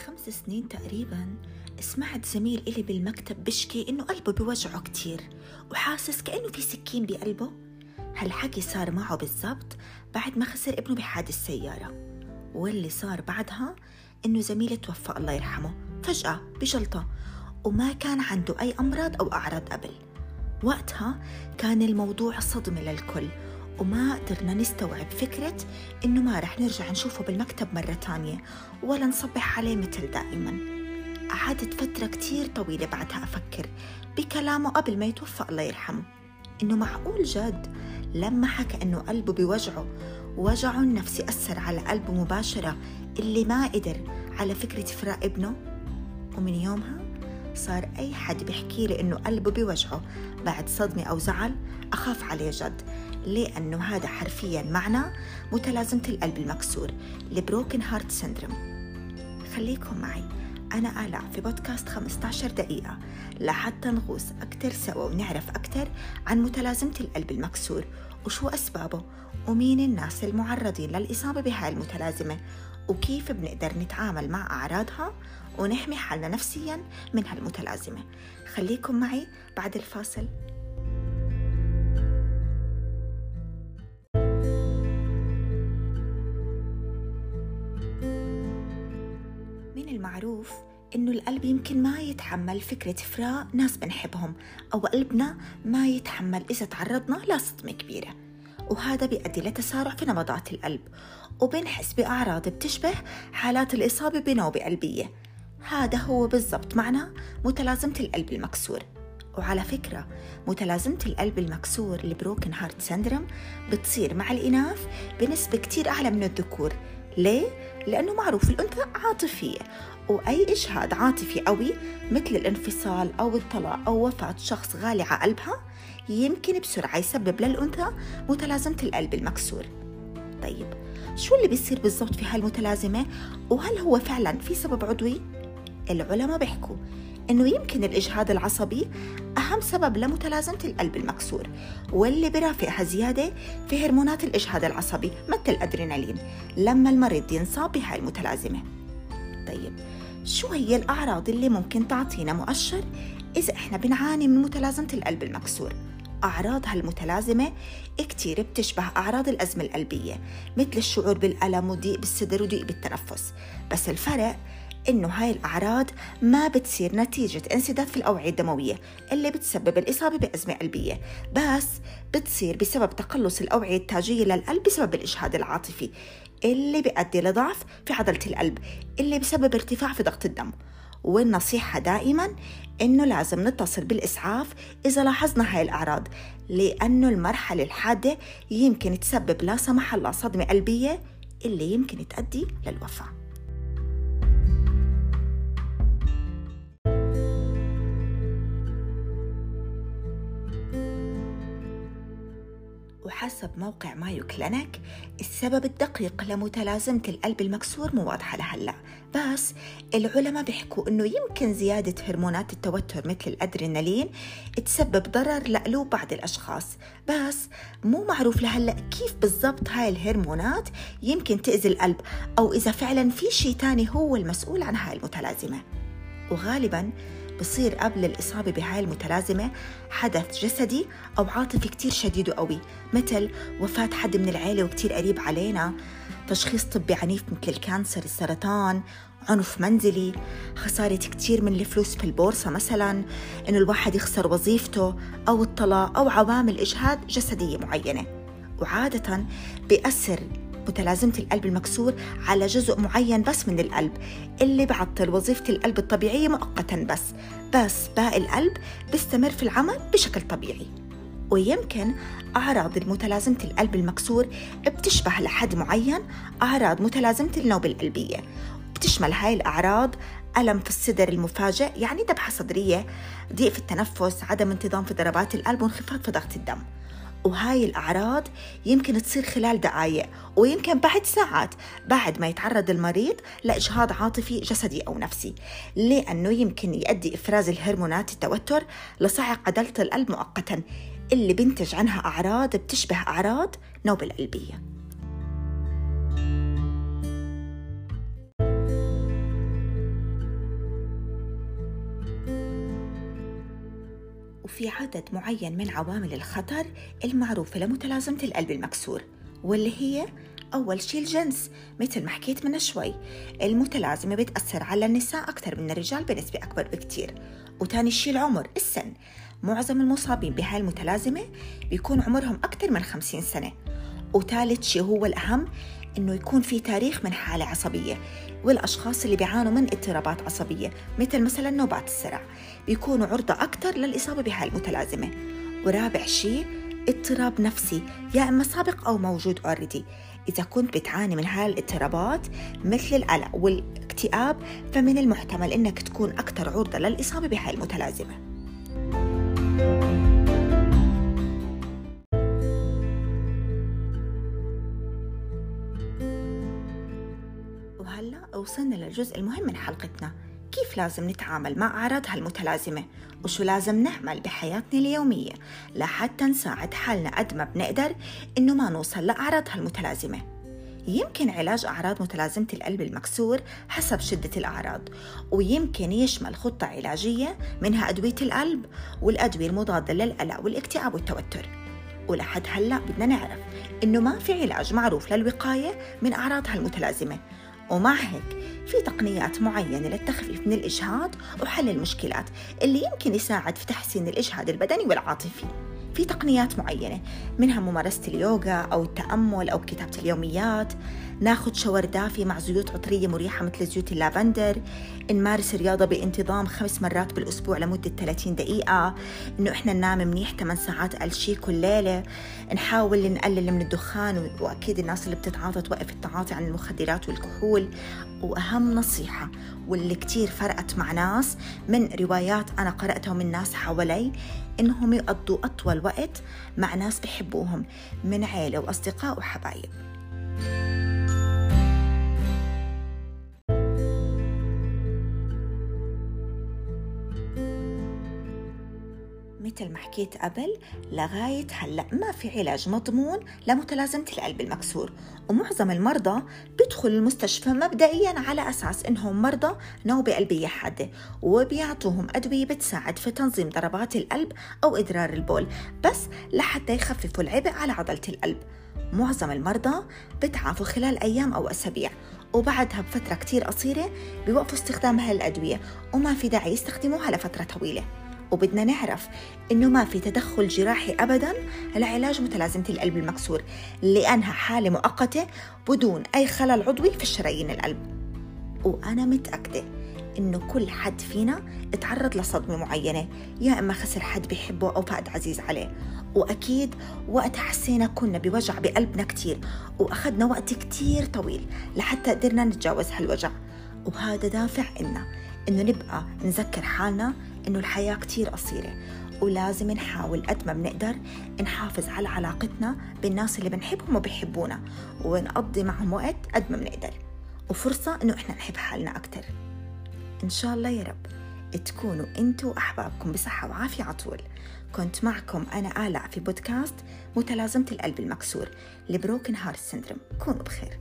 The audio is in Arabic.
خمس سنين تقريبا سمعت زميل إلي بالمكتب بشكي إنه قلبه بوجعه كتير وحاسس كأنه في سكين بقلبه. هالحكي صار معه بالضبط بعد ما خسر ابنه بحادث سيارة واللي صار بعدها إنه زميله توفى الله يرحمه فجأة بجلطة وما كان عنده أي أمراض أو أعراض قبل. وقتها كان الموضوع صدمة للكل وما قدرنا نستوعب فكرة إنه ما رح نرجع نشوفه بالمكتب مرة تانية ولا نصبح عليه مثل دائما. قعدت فترة كتير طويلة بعدها أفكر بكلامه قبل ما يتوفى الله يرحمه إنه معقول جد؟ لما حكى إنه قلبه بوجعه وجعه النفسي أثر على قلبه مباشرة اللي ما قدر على فكرة فراق ابنه. ومن يومها صار أي حد بيحكي لي إنه قلبه بوجعه بعد صدمة أو زعل أخاف عليه جد. لأنه هذا حرفيا معنى متلازمة القلب المكسور ال broken heart syndrome خليكم معي. أنا آلاء في بودكاست 15 دقيقة. لحتى نغوص أكتر سوا ونعرف أكتر عن متلازمة القلب المكسور وشو أسبابه ومين الناس المعرضين للإصابة بهاي المتلازمة وكيف بنقدر نتعامل مع أعراضها ونحمي حالنا نفسيا من هالمتلازمة. خليكم معي بعد الفاصل. القلب يمكن ما يتحمل فكرة فراق ناس بنحبهم أو قلبنا ما يتحمل إذا تعرضنا لصدمة كبيرة. وهذا بيؤدي لتسارع في نبضات القلب وبنحس بأعراض بتشبه حالات الإصابة بنوبة قلبية. هذا هو بالضبط معنى متلازمة القلب المكسور. وعلى فكرة متلازمة القلب المكسور ال broken heart syndrome بتصير مع الإناث بنسبة كتير أعلى من الذكور. ليه؟ لأنه معروف الأنثى عاطفية وأي إجهاد عاطفي قوي مثل الانفصال أو الطلاق أو وفاة شخص غالي على قلبها يمكن بسرعة يسبب للأنثى متلازمة القلب المكسور طيب شو اللي بيصير بالضبط في هالمتلازمة وهل هو فعلا في سبب عضوي؟ العلماء بيحكوا إنه يمكن الإجهاد العصبي أهم سبب لمتلازمة القلب المكسور واللي برافقها زيادة في هرمونات الإجهاد العصبي مثل الأدرينالين لما المريض ينصاب بهاي المتلازمة. طيب شو هي الأعراض اللي ممكن تعطينا مؤشر إذا إحنا بنعاني من متلازمة القلب المكسور. أعراض هالمتلازمة كتير بتشبه أعراض الأزمة القلبية مثل الشعور بالألم وضيق بالصدر وضيق بالتنفس. بس الفرق إنه هاي الأعراض ما بتصير نتيجة انسداد في الأوعية الدموية اللي بتسبب الإصابة بأزمة قلبية بس بتصير بسبب تقلص الأوعية التاجية للقلب بسبب الإجهاد العاطفي اللي بيؤدي لضعف في عضلة القلب اللي بسبب ارتفاع في ضغط الدم. والنصيحة دائما إنه لازم نتصل بالإسعاف إذا لاحظنا هاي الأعراض لأنه المرحلة الحادة يمكن تسبب لا سمح الله صدمة قلبية اللي يمكن تؤدي للوفاة. وحسب موقع مايو كلينيك السبب الدقيق لمتلازمة القلب المكسور مو واضحة لهلأ. بس العلماء بيحكوا إنه يمكن زيادة هرمونات التوتر مثل الأدرينالين تسبب ضرر لقلوب بعض الأشخاص. بس مو معروف لهلأ كيف بالضبط هاي الهرمونات يمكن تأذي القلب أو إذا فعلا في شيء تاني هو المسؤول عن هاي المتلازمة. وغالبا بصير قبل الإصابة بهاي المتلازمة حدث جسدي أو عاطفي كتير شديد وقوي مثل وفاة حد من العيلة وكتير قريب علينا تشخيص طبي عنيف مثل الكانسر السرطان عنف منزلي خسارة كتير من الفلوس في البورصة مثلا إنه الواحد يخسر وظيفته أو الطلاق أو عوامل إجهاد جسدية معينة. وعادة بيأثر متلازمة القلب المكسور على جزء معين بس من القلب اللي بعطل وظيفة القلب الطبيعية مؤقتا بس بس باقي القلب بيستمر في العمل بشكل طبيعي. ويمكن أعراض متلازمة القلب المكسور بتشبه لحد معين أعراض متلازمة النوبة القلبية. بتشمل هاي الأعراض ألم في الصدر المفاجئ يعني ذبحة صدرية ضيق في التنفس عدم انتظام في ضربات القلب وانخفاض في ضغط الدم. وهاي الأعراض يمكن تصير خلال دقائق ويمكن بعد ساعات بعد ما يتعرض المريض لإجهاض عاطفي جسدي أو نفسي لأنه يمكن يؤدي إفراز الهرمونات التوتر لصعق عضلة القلب مؤقتا اللي بنتج عنها أعراض بتشبه أعراض نوبة القلبية. وفي عدد معين من عوامل الخطر المعروفة لمتلازمة القلب المكسور واللي هي أول شيء الجنس مثل ما حكيت من شوي. المتلازمة بتأثر على النساء أكثر من الرجال بنسبة أكبر بكتير. وتاني شيء العمر السن. معظم المصابين بهاي المتلازمة بيكون عمرهم أكثر من خمسين سنة. وثالث شيء هو الأهم إنه يكون في تاريخ من حالة عصبية والأشخاص اللي بيعانوا من اضطرابات عصبية مثل مثلا نوبات الصرع بيكونوا عرضة أكثر للإصابة بهاي المتلازمة. ورابع شيء اضطراب نفسي يا إما سابق أو موجود اوريدي إذا كنت بتعاني من هاي الاضطرابات مثل القلق والاكتئاب فمن المحتمل إنك تكون أكثر عرضة للإصابة بهاي المتلازمة. وهلأ وصلنا للجزء المهم من حلقتنا. كيف لازم نتعامل مع أعراض هالمتلازمة وشو لازم نعمل بحياتنا اليومية؟ لحتى نساعد حالنا قد ما بنقدر إنه ما نوصل لأعراض هالمتلازمة يمكن علاج أعراض متلازمة القلب المكسور حسب شدة الأعراض ويمكن يشمل خطة علاجية منها أدوية القلب والأدوية المضادة للقلق والاكتئاب والتوتر. ولحد هلأ بدنا نعرف إنه ما في علاج معروف للوقاية من أعراض هالمتلازمة ومع هيك في تقنيات معينة للتخفيف من الإجهاض وحل المشكلات اللي يمكن يساعد في تحسين الإجهاد البدني والعاطفي. في تقنيات معينة منها ممارسة اليوغا أو التأمل أو كتابة اليوميات. ناخد شاور دافي مع زيوت عطرية مريحة مثل زيوت اللافندر. نمارس الرياضة بانتظام خمس مرات بالأسبوع لمدة 30 دقيقة. إنه إحنا ننام منيح 8 ساعات أقل شيء كل ليلة. نحاول نقلل من الدخان وأكيد الناس اللي بتتعاطى توقف التعاطي عن المخدرات والكحول. وأهم نصيحة واللي كتير فرقت مع ناس من روايات أنا قرأتها من ناس حوالي إنهم يقضوا أطول وقت مع ناس بحبوهم من عيلة وأصدقاء وحبايب. مثل ما حكيت قبل لغاية هلأ ما في علاج مضمون لمتلازمة القلب المكسور. ومعظم المرضى بيدخلوا المستشفى مبدئيا على أساس إنهم مرضى نوبة قلبية حادة وبيعطوهم أدوية بتساعد في تنظيم ضربات القلب أو إدرار البول بس لحتى يخففوا العبء على عضلة القلب. معظم المرضى بتعافوا خلال أيام أو أسابيع وبعدها بفترة كتير قصيرة بيوقفوا استخدام هالأدوية وما في داعي يستخدموها لفترة طويلة. وبدنا نعرف إنه ما في تدخل جراحي أبدا لعلاج متلازمة القلب المكسور لأنها حالة مؤقتة بدون أي خلل عضوي في الشرايين القلب. وأنا متأكدة إنه كل حد فينا اتعرض لصدمة معينة يا إما خسر حد بيحبه أو فقد عزيز عليه. وأكيد وقت حسينا كنا بوجع بقلبنا كتير وأخذنا وقت كتير طويل لحتى قدرنا نتجاوز هالوجع. وهذا دافع إلنا إنه نبقى نذكر حالنا إنه الحياة كتير قصيرة ولازم نحاول قد ما بنقدر نحافظ على علاقتنا بالناس اللي بنحبهم وبيحبونا ونقضي معهم وقت قد ما بنقدر. وفرصة إنه إحنا نحب حالنا أكتر. إن شاء الله يا رب تكونوا أنتوا وأحبابكم بصحة وعافية عطول كنت معكم أنا آلاء في بودكاست متلازمة القلب المكسور ال broken heart syndrome كونوا بخير.